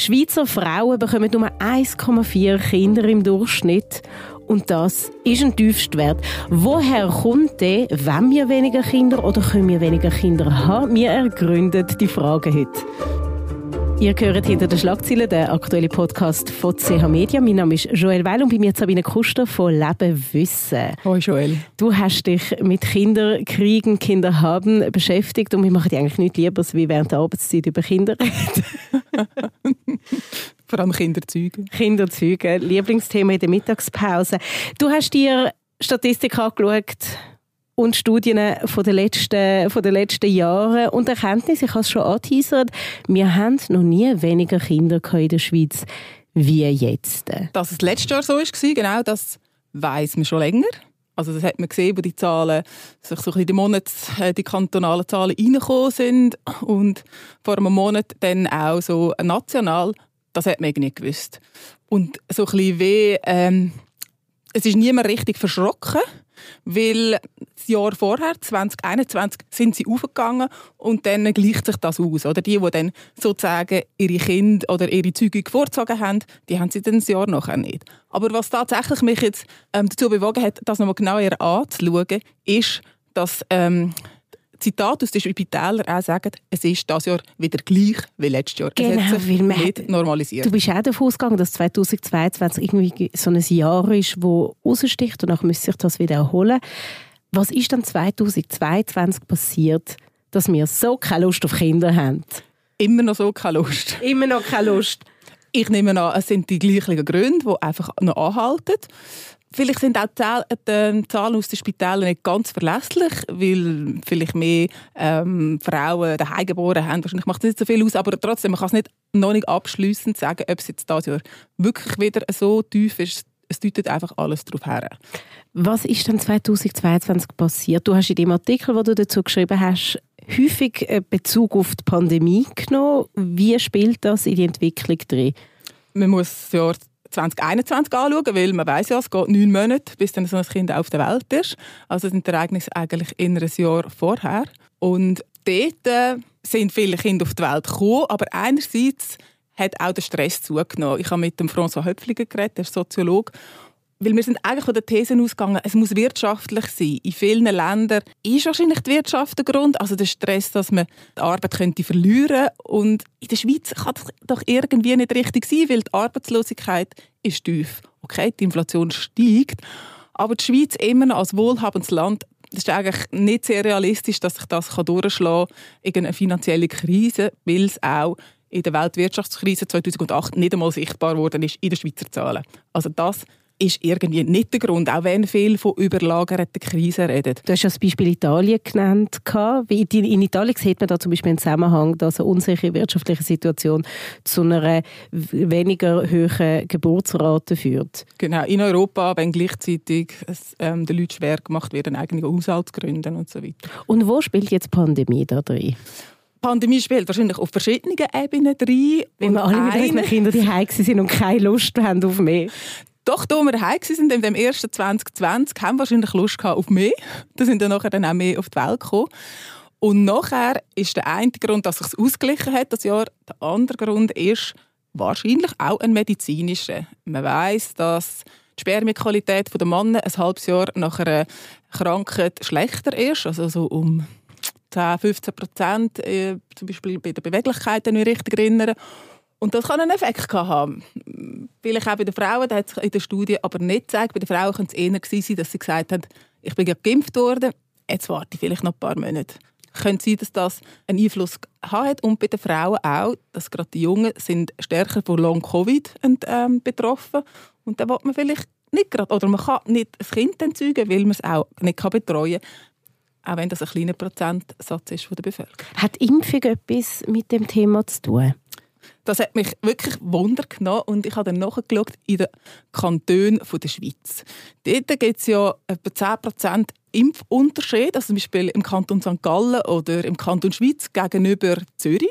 Schweizer Frauen bekommen nur 1,4 Kinder im Durchschnitt. Und das ist ein Tiefstwert. Woher kommt der, wenn wir weniger Kinder oder können wir weniger Kinder haben? Wir ergründen die Frage heute. Ihr hört hinter den Schlagzeilen den aktuellen Podcast von CH Media. Mein Name ist Joel Weil und bei mir Sabine Kuster von Leben Wissen. Hoi Joel. Du hast dich mit Kinderkriegen, Kinderhaben beschäftigt und wir machen eigentlich nichts lieber, wie während der Arbeitszeit über Kinder reden. Vor allem Kinderzeugen. Kinderzeugen, Lieblingsthema in der Mittagspause. Du hast dir Statistik angeschaut und Studien von den letzten, von den letzten Jahren und Erkenntnisse, ich habe es schon angeteasert, wir haben noch nie weniger Kinder in der Schweiz wie jetzt. Dass es letztes Jahr so war, genau, das weiß man schon länger. Also das hat man gesehen, wo die Zahlen, sich so den Monats, äh, die kantonalen Zahlen reingekommen sind und vor einem Monat dann auch so national, das hat man nicht gewusst. Und so ein bisschen wie, ähm, es ist niemand richtig verschrocken, weil das Jahr vorher, 2021, sind sie aufgegangen und dann gleicht sich das aus. Oder die, die dann sozusagen ihre Kinder oder ihre Zeugung vorgezogen haben, die haben sie dann das Jahr nachher nicht. Aber was tatsächlich mich jetzt ähm, dazu bewogen hat, das nochmal genauer anzuschauen, ist, dass ähm, Zitat aus den Spitäler auch sagen, es ist das Jahr wieder gleich wie letztes Jahr. Genau, es hat sich weil man nicht normalisiert. Du bist auch davon ausgegangen, dass 2022 irgendwie so ein Jahr ist, wo raussticht und dann müsste sich das wieder erholen. Was ist dann 2022 passiert, dass wir so keine Lust auf Kinder haben? Immer noch so keine Lust. Immer noch keine Lust. Ich nehme an, es sind die gleichen Gründe, die einfach noch anhalten. Vielleicht sind auch die Zahl- die Zahlen aus den Spitälern nicht ganz verlässlich, weil vielleicht mehr ähm, Frauen daheim geboren haben. Wahrscheinlich macht das nicht so viel aus, aber trotzdem, man kann es nicht, noch nicht abschliessend sagen, ob es jetzt dieses Jahr wirklich wieder so tief ist. Es deutet einfach alles darauf her. Was ist dann 2022 passiert? Du hast in dem Artikel, den du dazu geschrieben hast, häufig äh, Bezug auf die Pandemie genommen. Wie spielt das in die Entwicklung drin? Man muss das Jahr 2021 anschauen, weil man weiß ja, es geht neun Monate, bis dann so ein Kind auf der Welt ist. Also sind die Ereignisse eigentlich in ein Jahr vorher. Und dort äh, sind viele Kinder auf die Welt gekommen, aber einerseits hat auch der Stress zugenommen. Ich habe mit dem François Höpfliger geredet, der ist Soziologe. Weil wir sind eigentlich von der These ausgegangen, es muss wirtschaftlich sein. In vielen Ländern ist wahrscheinlich die Wirtschaft der Grund, also der Stress, dass man die Arbeit könnte verlieren Und in der Schweiz kann das doch irgendwie nicht richtig sein, weil die Arbeitslosigkeit ist tief. Okay, die Inflation steigt, aber die Schweiz immer noch als wohlhabendes Land das ist eigentlich nicht sehr realistisch, dass sich das durchschlagen kann in eine finanzielle Krise, weil es auch in der Weltwirtschaftskrise 2008 nicht einmal sichtbar worden ist in den Schweizer Zahlen. Also das ist irgendwie nicht der Grund, auch wenn viel von überlagerten Krisen reden. Du hast ja das Beispiel Italien genannt. In Italien sieht man da zum Beispiel einen Zusammenhang, dass eine unsichere wirtschaftliche Situation zu einer weniger hohen Geburtsrate führt. Genau, in Europa, wenn gleichzeitig es, ähm, den Leuten schwer gemacht wird, einen eigenen Haushalt zu gründen und so weiter. Und wo spielt jetzt die Pandemie da drin? Die Pandemie spielt wahrscheinlich auf verschiedenen Ebenen rein. Wenn wir alle mit unseren Kindern die sind und keine Lust haben auf mehr. Doch, da wir daheim waren, in dem ersten 2020, haben wir wahrscheinlich Lust gehabt auf mehr. Da sind dann nachher dann auch mehr auf die Welt gekommen. Und nachher ist der eine Grund, dass es sich ausgeglichen hat, das Jahr. Der andere Grund ist wahrscheinlich auch ein medizinischer. Man weiß, dass die Spermienqualität der Männer ein halbes Jahr nach einer Krankheit schlechter ist, also so um 10, 15 Prozent, äh, zum Beispiel bei der Beweglichkeit, wenn ich richtig erinnere. Und das kann einen Effekt haben. Vielleicht auch bei den Frauen, das hat sich in der Studie aber nicht gezeigt. Bei den Frauen könnte es eher sein, dass sie gesagt haben, ich bin gerade geimpft worden, jetzt warte ich vielleicht noch ein paar Monate. Könnte sein, dass das einen Einfluss hat. Und bei den Frauen auch, dass gerade die Jungen sind stärker von Long-Covid ähm, betroffen. Und da will man vielleicht nicht gerade, oder man kann nicht ein Kind entzeugen, weil man es auch nicht kann betreuen kann. Auch wenn das ein kleiner Prozentsatz ist von der Bevölkerung. Hat Impfung etwas mit dem Thema zu tun? Das hat mich wirklich Wunder genommen und ich habe dann nachgeschaut in den Kantonen der Schweiz. Dort gibt es ja etwa 10% Impfunterschied, also zum Beispiel im Kanton St. Gallen oder im Kanton Schweiz gegenüber Zürich.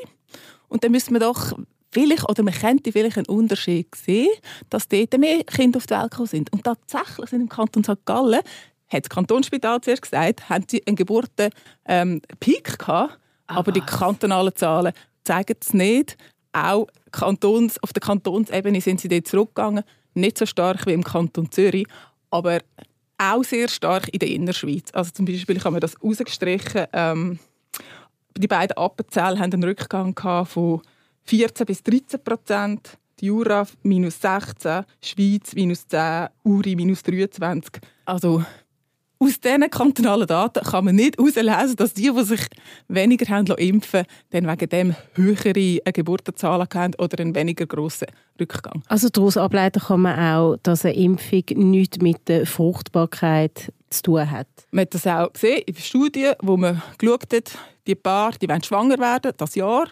Und dann müsste man doch vielleicht, oder man könnte vielleicht einen Unterschied sehen, dass dort mehr Kinder auf die Welt gekommen sind. Und tatsächlich sind im Kanton St. Gallen, hat das Kantonsspital zuerst gesagt, haben sie einen Geburtenpeak ähm, gehabt, aber die kantonalen Zahlen zeigen es nicht. Auch Kantons, auf der Kantonsebene sind sie dort zurückgegangen. Nicht so stark wie im Kanton Zürich, aber auch sehr stark in der Innerschweiz. Also zum Beispiel haben wir das rausgestrichen. Ähm, die beiden Appenzell haben einen Rückgang von 14 bis 13 Prozent. Die Jura minus 16, Schweiz minus 10, Uri minus 23. Also aus diesen kantonalen Daten kann man nicht herauslesen, dass die, die sich weniger haben impfen dann wegen dem höhere Geburtenzahlen haben oder einen weniger grossen Rückgang. Also daraus ableiten kann man auch, dass eine Impfung nichts mit der Fruchtbarkeit zu tun hat. Man hat das auch gesehen in Studien, wo man geschaut hat, die Paar, die wollen schwanger werden, das Jahr.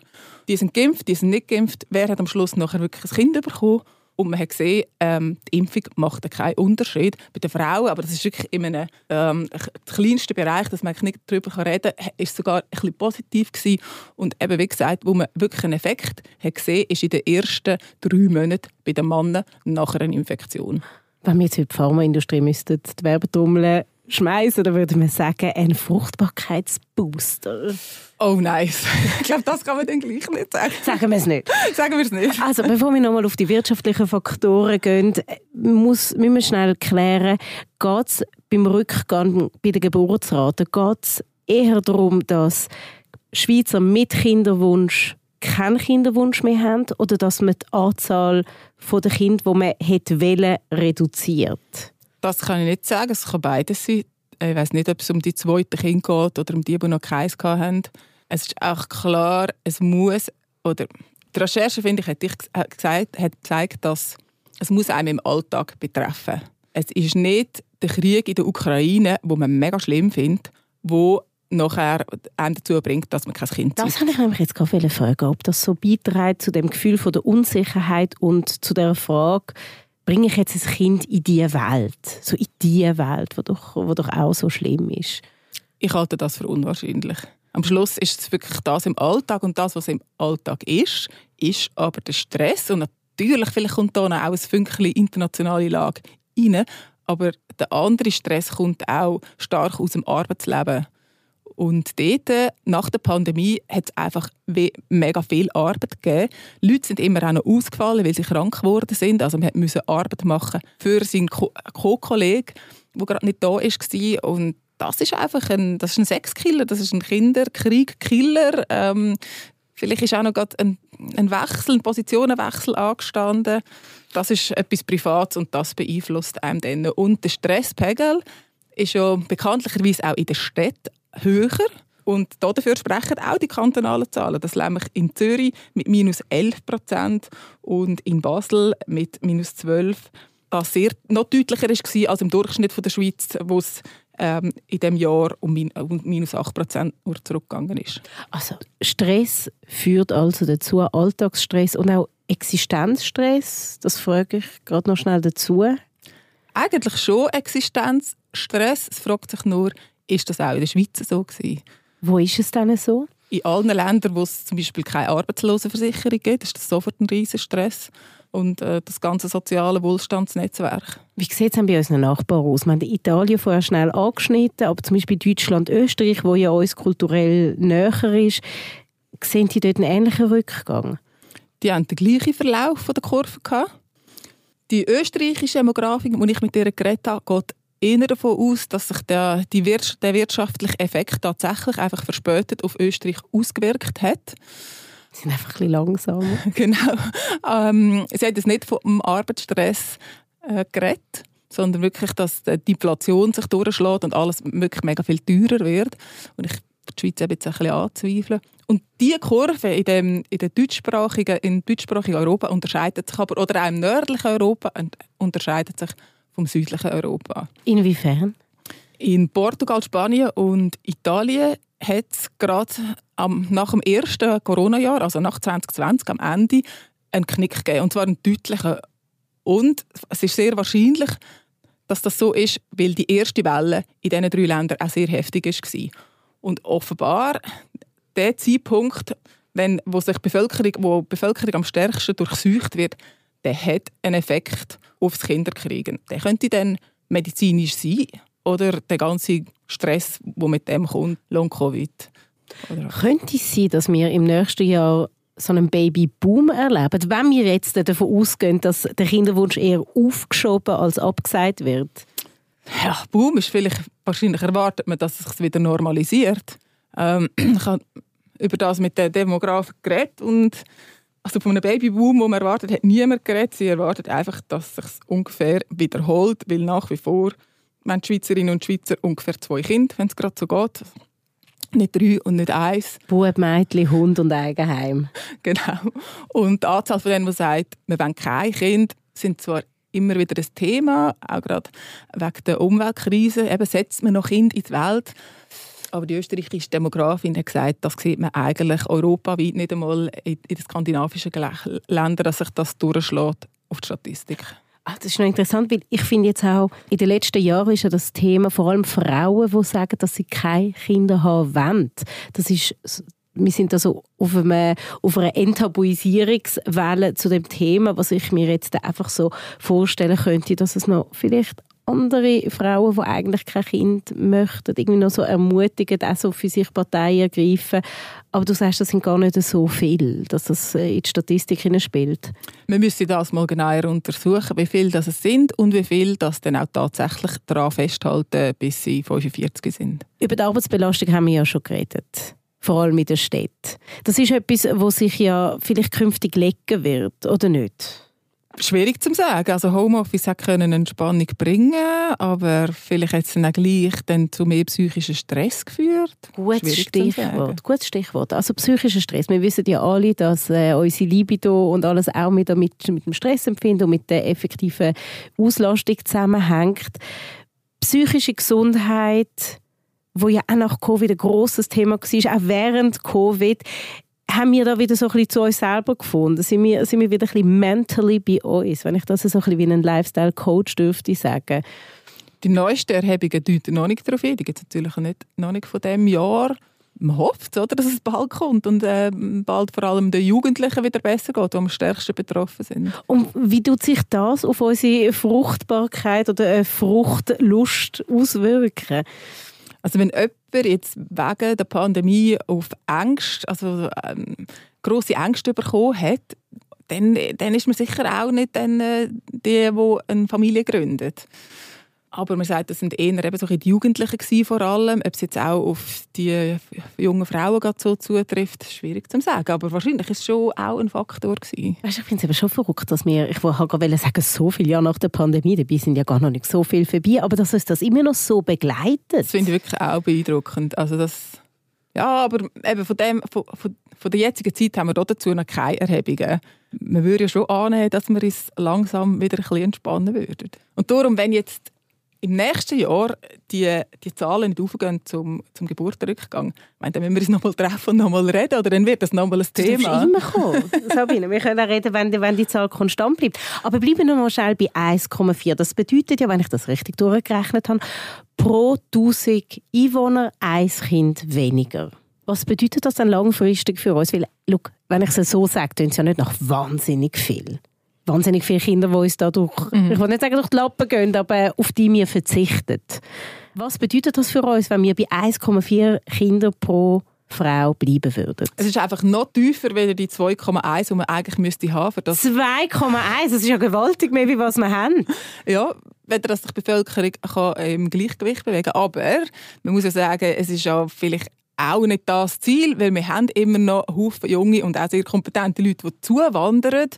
Die sind geimpft, die sind nicht geimpft. Wer hat am Schluss nachher wirklich ein Kind bekommen? Und man hat gesehen, ähm, die Impfung macht keinen Unterschied. Bei den Frauen, aber das ist wirklich in einem ähm, kleinsten Bereich, dass man nicht darüber reden kann, ist sogar ein bisschen positiv gewesen. Und eben, wie gesagt, wo man wirklich einen Effekt hat gesehen, ist in den ersten drei Monaten bei den Männern nach einer Infektion. Wenn wir jetzt in die Pharmaindustrie müssten, die Werbetrommel schmeißen, dann würde man sagen, ein Fruchtbarkeitsbooster. Oh, nice. Ich glaube, das kann man dann gleich nicht sagen. Sagen wir es nicht. sagen wir es nicht. Also, bevor wir nochmal auf die wirtschaftlichen Faktoren gehen, muss, müssen wir schnell klären, geht es beim Rückgang bei der Geburtsrate, geht es eher darum, dass Schweizer mit Kinderwunsch keinen Kinderwunsch mehr haben oder dass man die Anzahl der Kinder, die man hätte wollen, reduziert? Das kann ich nicht sagen. Es kann beides sein. Ich weiß nicht, ob es um die zweite Kind geht oder um die, die noch keins haben. Es ist auch klar, es muss, oder die Recherche, finde ich, hat, gesagt, hat gezeigt, dass es muss einem im Alltag betreffen Es ist nicht der Krieg in der Ukraine, wo man mega schlimm findet, wo nachher dazu bringt, dass man kein Kind Das wollte ich nämlich jetzt gerade fragen, ob das so beiträgt zu dem Gefühl von der Unsicherheit und zu der Frage, bringe ich jetzt ein Kind in diese Welt, so in diese Welt, wo doch, wo doch auch so schlimm ist? Ich halte das für unwahrscheinlich. Am Schluss ist es wirklich das im Alltag und das, was im Alltag ist, ist aber der Stress und natürlich vielleicht kommt da auch ein Fünkchen internationale Lage rein, aber der andere Stress kommt auch stark aus dem Arbeitsleben und dort, nach der Pandemie, hat es einfach mega viel Arbeit gegeben. Leute sind immer auch noch ausgefallen, weil sie krank geworden sind. Also man musste Arbeit machen für seinen Co-Kollegen, der gerade nicht da war. Und das ist einfach ein, das ist ein Sexkiller, das ist ein Kinderkriegkiller. Ähm, vielleicht ist auch noch gerade ein, ein Wechsel, ein Positionenwechsel angestanden. Das ist etwas Privates und das beeinflusst einem dann. Und der Stresspegel ist ja bekanntlicherweise auch in der Stadt höher. Und dafür sprechen auch die kantonalen Zahlen. Das nämlich in Zürich mit minus 11 Prozent und in Basel mit minus 12 was sehr noch deutlicher war als im Durchschnitt der Schweiz, wo es ähm, in diesem Jahr um, minus 8 Prozent zurückgegangen ist. Also Stress führt also dazu, Alltagsstress und auch Existenzstress, das frage ich gerade noch schnell dazu. Eigentlich schon Existenzstress. Es fragt sich nur, ist das auch in der Schweiz so gewesen. Wo ist es denn so? In allen Ländern, wo es zum Beispiel keine Arbeitslosenversicherung gibt, ist das sofort ein riesiger Stress und äh, das ganze soziale Wohlstandsnetzwerk. Wie sieht es bei unseren Nachbarn aus? Wir haben Italien vorher schnell angeschnitten, aber zum Beispiel Deutschland, Österreich, wo ja uns kulturell näher ist, sehen die dort einen ähnlichen Rückgang? Die haben den gleichen Verlauf der Kurve gehabt. Die österreichische Demografik, die ich mit ihr geredet habe, geht eher davon aus, dass sich der, die der wirtschaftliche Effekt tatsächlich einfach verspätet auf Österreich ausgewirkt hat. Sie sind einfach ein bisschen langsamer. genau. Ähm, sie hat jetzt nicht vom Arbeitsstress äh, geredet, sondern wirklich, dass die Inflation sich durchschlägt und alles wirklich mega viel teurer wird. Und ich die Schweiz eben jetzt ein bisschen anzweifeln. Und diese Kurve in dem, in der deutschsprachigen, in deutschsprachigen Europa unterscheidet sich aber, oder auch im nördlichen Europa unterscheidet sich vom südlichen Europa. Inwiefern? In Portugal, Spanien und Italien hat es gerade nach dem ersten Corona-Jahr, also nach 2020, am Ende, einen Knick gegeben. Und zwar einen deutlichen. Und es ist sehr wahrscheinlich, dass das so ist, weil die erste Welle in diesen drei Ländern auch sehr heftig war. Und offenbar, der Zeitpunkt, wenn, wo sich die Bevölkerung, wo die Bevölkerung am stärksten durchsucht wird, der hat einen Effekt aufs Kinderkriegen. Der könnte dann medizinisch sein oder der ganze Stress, der mit dem kommt, Long-Covid. Könnte es sein, dass wir im nächsten Jahr so einen Babyboom erleben? Wenn wir jetzt davon ausgehen, dass der Kinderwunsch eher aufgeschoben als abgesagt wird? Ja, Boom ist vielleicht, wahrscheinlich erwartet man, dass es sich wieder normalisiert. Ähm, ich habe über das mit den Demografen geredet und also von einem Babyboom, den man erwartet, hat niemand geredet. Sie erwartet einfach, dass es sich ungefähr wiederholt, weil nach wie vor wenn die Schweizerinnen und Schweizer ungefähr zwei Kinder, wenn es gerade so geht. Nicht drei und nicht eins. Bub, Mädchen, Hund und Eigenheim. Genau. Und die Anzahl von denen, die sagt, wir wollen kein Kind, sind zwar immer wieder ein Thema, auch gerade wegen der Umweltkrise. Eben setzt man noch Kinder in die Welt. Aber die österreichische Demografin hat gesagt, das sieht man eigentlich europaweit nicht einmal in den skandinavischen Ländern, dass sich das durchschlägt auf die Statistik. Ach, das ist noch interessant, weil ich finde jetzt auch, in den letzten Jahren ist ja das Thema vor allem Frauen, die sagen, dass sie keine Kinder haben wollen. Das ist wir sind also auf, einem, auf einer Enttabuisierungswelle zu dem Thema, was ich mir jetzt einfach so vorstellen könnte, dass es noch vielleicht andere Frauen, die eigentlich kein Kind möchten, irgendwie noch so ermutigen, auch so für sich Partei ergreifen. Aber du sagst, das sind gar nicht so viele, dass das äh, in die Statistik spielt. Wir müssen das mal genauer untersuchen, wie viele das sind und wie viele das dann auch tatsächlich daran festhalten, bis sie 45 sind. Über die Arbeitsbelastung haben wir ja schon geredet vor allem in der Stadt. Das ist etwas, was sich ja vielleicht künftig legen wird, oder nicht? Schwierig zu sagen. Also Homeoffice hat können Entspannung bringen, aber vielleicht hat es dann gleich dann zu mehr psychischen Stress geführt. Gutes Stichwort. Gutes Stichwort. Also psychischer Stress. Wir wissen ja alle, dass äh, unsere Libido und alles auch mit, mit, mit dem Stressempfinden und mit der effektiven Auslastung zusammenhängt. Psychische Gesundheit wo ja auch nach Covid ein grosses Thema war, auch während Covid, haben wir da wieder so ein bisschen zu uns selber gefunden? Sind wir, sind wir wieder ein bisschen mentally bei uns, wenn ich das so ein bisschen wie ein Lifestyle-Coach dürfte sagen? Die neuesten Erhebungen deuten noch nicht darauf hin. Die gibt es natürlich nicht, noch nicht von diesem Jahr. Man hofft, oder, dass es bald kommt und äh, bald vor allem den Jugendlichen wieder besser geht, die am stärksten betroffen sind. Und wie tut sich das auf unsere Fruchtbarkeit oder äh, Fruchtlust auswirken? Also wenn jemand jetzt wegen der Pandemie auf Angst, also ähm, grosse Ängste bekommen hat, dann, dann ist man sicher auch nicht dann, äh, die, die eine Familie gründet. Aber man sagt, das sind eher eben so die Jugendlichen gewesen, vor allem. Ob es jetzt auch auf die jungen Frauen so zutrifft, schwierig zu sagen. Aber wahrscheinlich ist es schon auch ein Faktor gewesen. Weißt, ich finde es eben schon verrückt, dass wir, ich wollte gerade sagen, so viele Jahre nach der Pandemie, dabei sind ja gar noch nicht so viel vorbei, aber dass uns das immer noch so begleitet. Das finde ich wirklich auch beeindruckend. Also das, ja, aber eben von, dem, von, von, von der jetzigen Zeit haben wir dazu noch keine Erhebungen. Man würde ja schon annehmen, dass wir uns langsam wieder ein bisschen entspannen würden. Und darum, wenn jetzt im nächsten Jahr die, die Zahlen nicht aufgehen zum, zum Geburtenrückgang, meine, dann müssen wir uns noch mal treffen und noch mal reden, oder dann wird das noch mal ein Thema. Du immer kommen, Sabine. Wir können auch reden, wenn, wenn die Zahl konstant bleibt. Aber bleiben wir noch schnell bei 1,4. Das bedeutet ja, wenn ich das richtig durchgerechnet habe, pro 1000 Einwohner ein Kind weniger. Was bedeutet das dann langfristig für uns? Weil, look, wenn ich es so sage, klingt es ja nicht nach wahnsinnig viel wahnsinnig viele Kinder, die uns dadurch, mhm. ich will nicht sagen durch die Lappen gehen, aber auf die wir verzichten. Was bedeutet das für uns, wenn wir bei 1,4 Kindern pro Frau bleiben würden? Es ist einfach noch tiefer als die 2,1, die man eigentlich müsste haben. 2,1? Das ist ja gewaltig mehr, wie was wir haben. Ja, wenn dass sich die Bevölkerung kann im Gleichgewicht bewegen kann. Aber man muss ja sagen, es ist ja vielleicht auch nicht das Ziel, weil wir haben immer noch Haufen junge und auch sehr kompetente Leute, die zuwandern.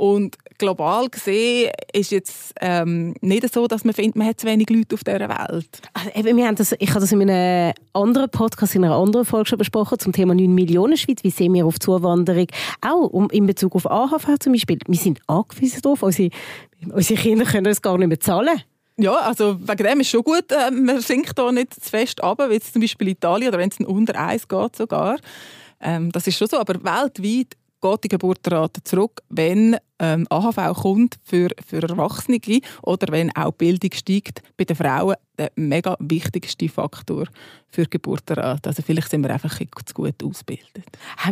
Und global gesehen ist jetzt ähm, nicht so, dass man findet, man hat zu wenig Leute auf dieser Welt. Also, eben, wir haben das, ich habe das in einem anderen Podcast, in einer anderen Folge schon besprochen, zum Thema 9 Millionen Schweiz. Wie sehen wir auf Zuwanderung? Auch um, in Bezug auf AHV zum Beispiel. Wir sind angewiesen darauf. Unsere, unsere Kinder können uns gar nicht mehr zahlen. Ja, also wegen dem ist schon gut, äh, man sinkt da nicht zu fest ab, wie jetzt zum Beispiel Italien oder wenn es unter eins geht sogar. Ähm, das ist schon so, aber weltweit geht die Geburtenrate zurück, wenn ähm, AHV kommt für, für Erwachsene oder wenn auch Bildung steigt bei den Frauen, der mega wichtigste Faktor für die Geburtenrate. Also vielleicht sind wir einfach zu gut ausgebildet. Ach,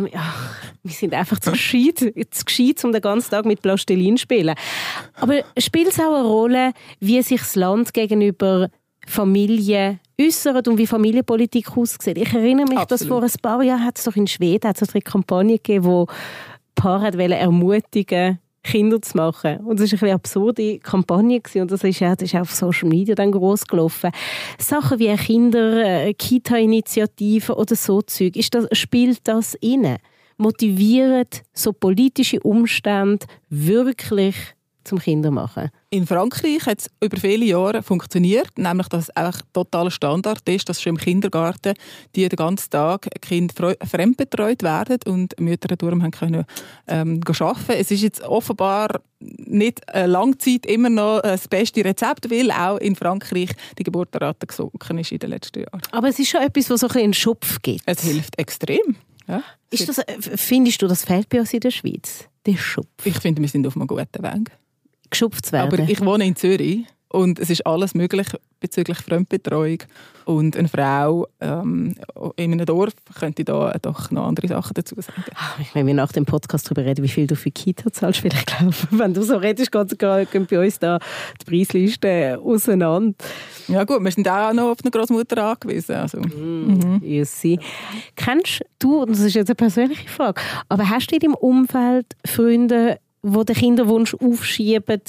wir sind einfach zu gescheit, zu gescheit, um den ganzen Tag mit Plastilin zu spielen. Aber spielt es auch eine Rolle, wie sich das Land gegenüber Familien äußert und wie Familienpolitik aussieht. Ich erinnere mich, Absolut. dass vor ein paar Jahren hat es doch in Schweden hat es eine Kampagne gegeben, wo Paare wollen ermutigen Kinder zu machen. Und das war eine absurde Kampagne gewesen. und das ist, ja, das ist auf Social Media dann groß gelaufen. Sachen wie Kinder, äh, Kita-Initiativen oder so Zeug, ist das, spielt das inne? Motiviert so politische Umstände wirklich zum Kindermachen? In Frankreich hat es über viele Jahre funktioniert, nämlich dass es einfach totaler Standard ist, dass schon im Kindergarten die den ganzen Tag Kinder fremdbetreut werden und Mütter darum haben können ähm, arbeiten. Es ist jetzt offenbar nicht eine Langzeit immer noch das beste Rezept, weil auch in Frankreich die Geburtenrate gesunken ist in den letzten Jahren. Aber es ist schon etwas, was so ein bisschen einen Schopf gibt. Es hilft extrem. Ja. Ist das, äh, findest du, das fehlt bei uns in der Schweiz? Der Schopf. Ich finde, wir sind auf einem guten Weg. Geschupft zu werden. Aber ich wohne in Zürich und es ist alles möglich bezüglich Fremdbetreuung. Und eine Frau ähm, in einem Dorf könnte da doch noch andere Sachen dazu sagen. Ah, Wenn wir nach dem Podcast darüber reden, wie viel du für Kita zahlst, weil ich glaube, wenn du so redest, gehen bei uns da die Preisliste auseinander. Ja gut, wir sind auch noch auf eine Großmutter angewiesen. Also. Mhm. Mhm. Kennst du, und das ist jetzt eine persönliche Frage, aber hast du in deinem Umfeld Freunde, die den Kinderwunsch aufschieben,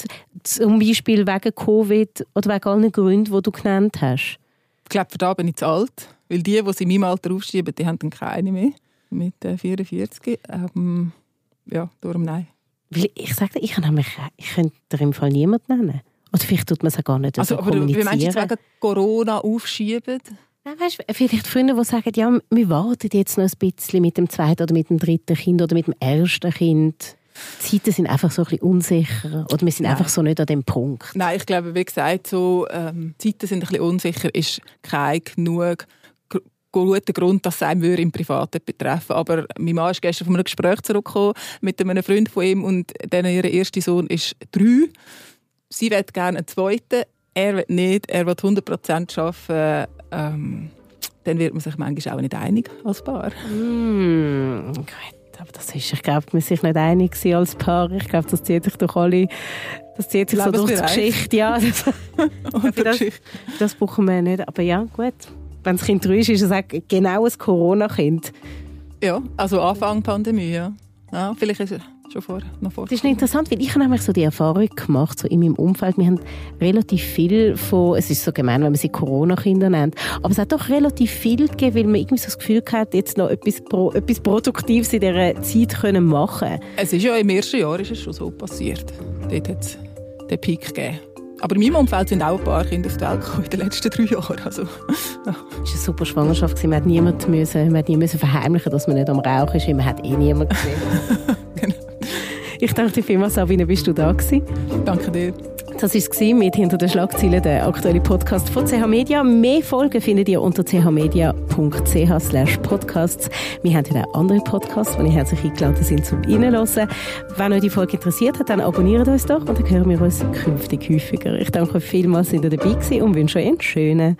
zum Beispiel wegen Covid oder wegen allen Gründen, die du genannt hast? Ich glaube, für da bin ich zu alt. Weil die, die sie in meinem Alter aufschieben, die haben dann keine mehr. Mit 44. Ähm, ja, darum nein. Weil ich sage ich, nämlich, ich könnte dir im Fall niemanden nennen. Oder vielleicht tut man es gar nicht also, so aber kommunizieren. Wie meinst du jetzt wegen Corona aufschieben? Nein, weißt, vielleicht Freunde, die sagen, ja, wir warten jetzt noch ein bisschen mit dem zweiten oder mit dem dritten Kind oder mit dem ersten Kind. Die Zeiten sind einfach so ein bisschen unsicher oder wir sind Nein. einfach so nicht an dem Punkt. Nein, ich glaube, wie gesagt, so, ähm, Zeiten sind ein bisschen unsicher, ist kein genug guter Grund, dass es einem würde im Privaten betreffen Aber mein Mann ist gestern von einem Gespräch zurückgekommen mit einem Freund von ihm und dann ihr erster Sohn ist drei. Sie will gerne einen zweiten, er will nicht, er will 100% arbeiten. Ähm, dann wird man sich manchmal auch nicht einig als Paar. Hm, gut, aber das ist, ich glaube, wir sind sich nicht einig als Paar. Ich glaube, das zieht sich durch alle, das zieht sich so durch die. Geschichte. Ja, das, das, das brauchen wir nicht. Aber ja, gut. Wenn das Kind drei ist, ist es auch genau ein Corona-Kind. Ja, also Anfang Pandemie, ja. ja vielleicht ist es schon vor, noch vor. Das ist interessant, weil ich habe nämlich so die Erfahrung gemacht, so in meinem Umfeld, wir haben relativ viel von, es ist so gemein, wenn man sie Corona-Kinder nennt, aber es hat doch relativ viel gegeben, weil man irgendwie so das Gefühl hat, jetzt noch etwas, Pro, etwas Produktives in dieser Zeit können machen Es ist ja im ersten Jahr ist es schon so passiert. Dort hat es den Peak gegeben. Aber in meinem Umfeld sind auch ein paar Kinder auf die Welt gekommen in den letzten drei Jahren. Also, ja. Es war eine super Schwangerschaft, man hat niemand müssen, man hat nie müssen verheimlichen, dass man nicht am Rauchen ist, weil man hat eh niemand gesehen. Ich danke dir vielmals, Sabine, bist du da gewesen? Danke dir. Das war es mit «Hinter den Schlagzeilen», der aktuelle Podcast von CH Media. Mehr Folgen findet ihr unter chmedia.ch slash podcasts. Wir haben ja auch andere Podcasts, die ihr herzlich eingeladen sind zum Reinhören. Wenn euch die Folge interessiert hat, dann abonniert uns doch und dann hören wir uns künftig häufiger. Ich danke euch vielmals, dass ihr dabei gewesen und wünsche euch einen schönen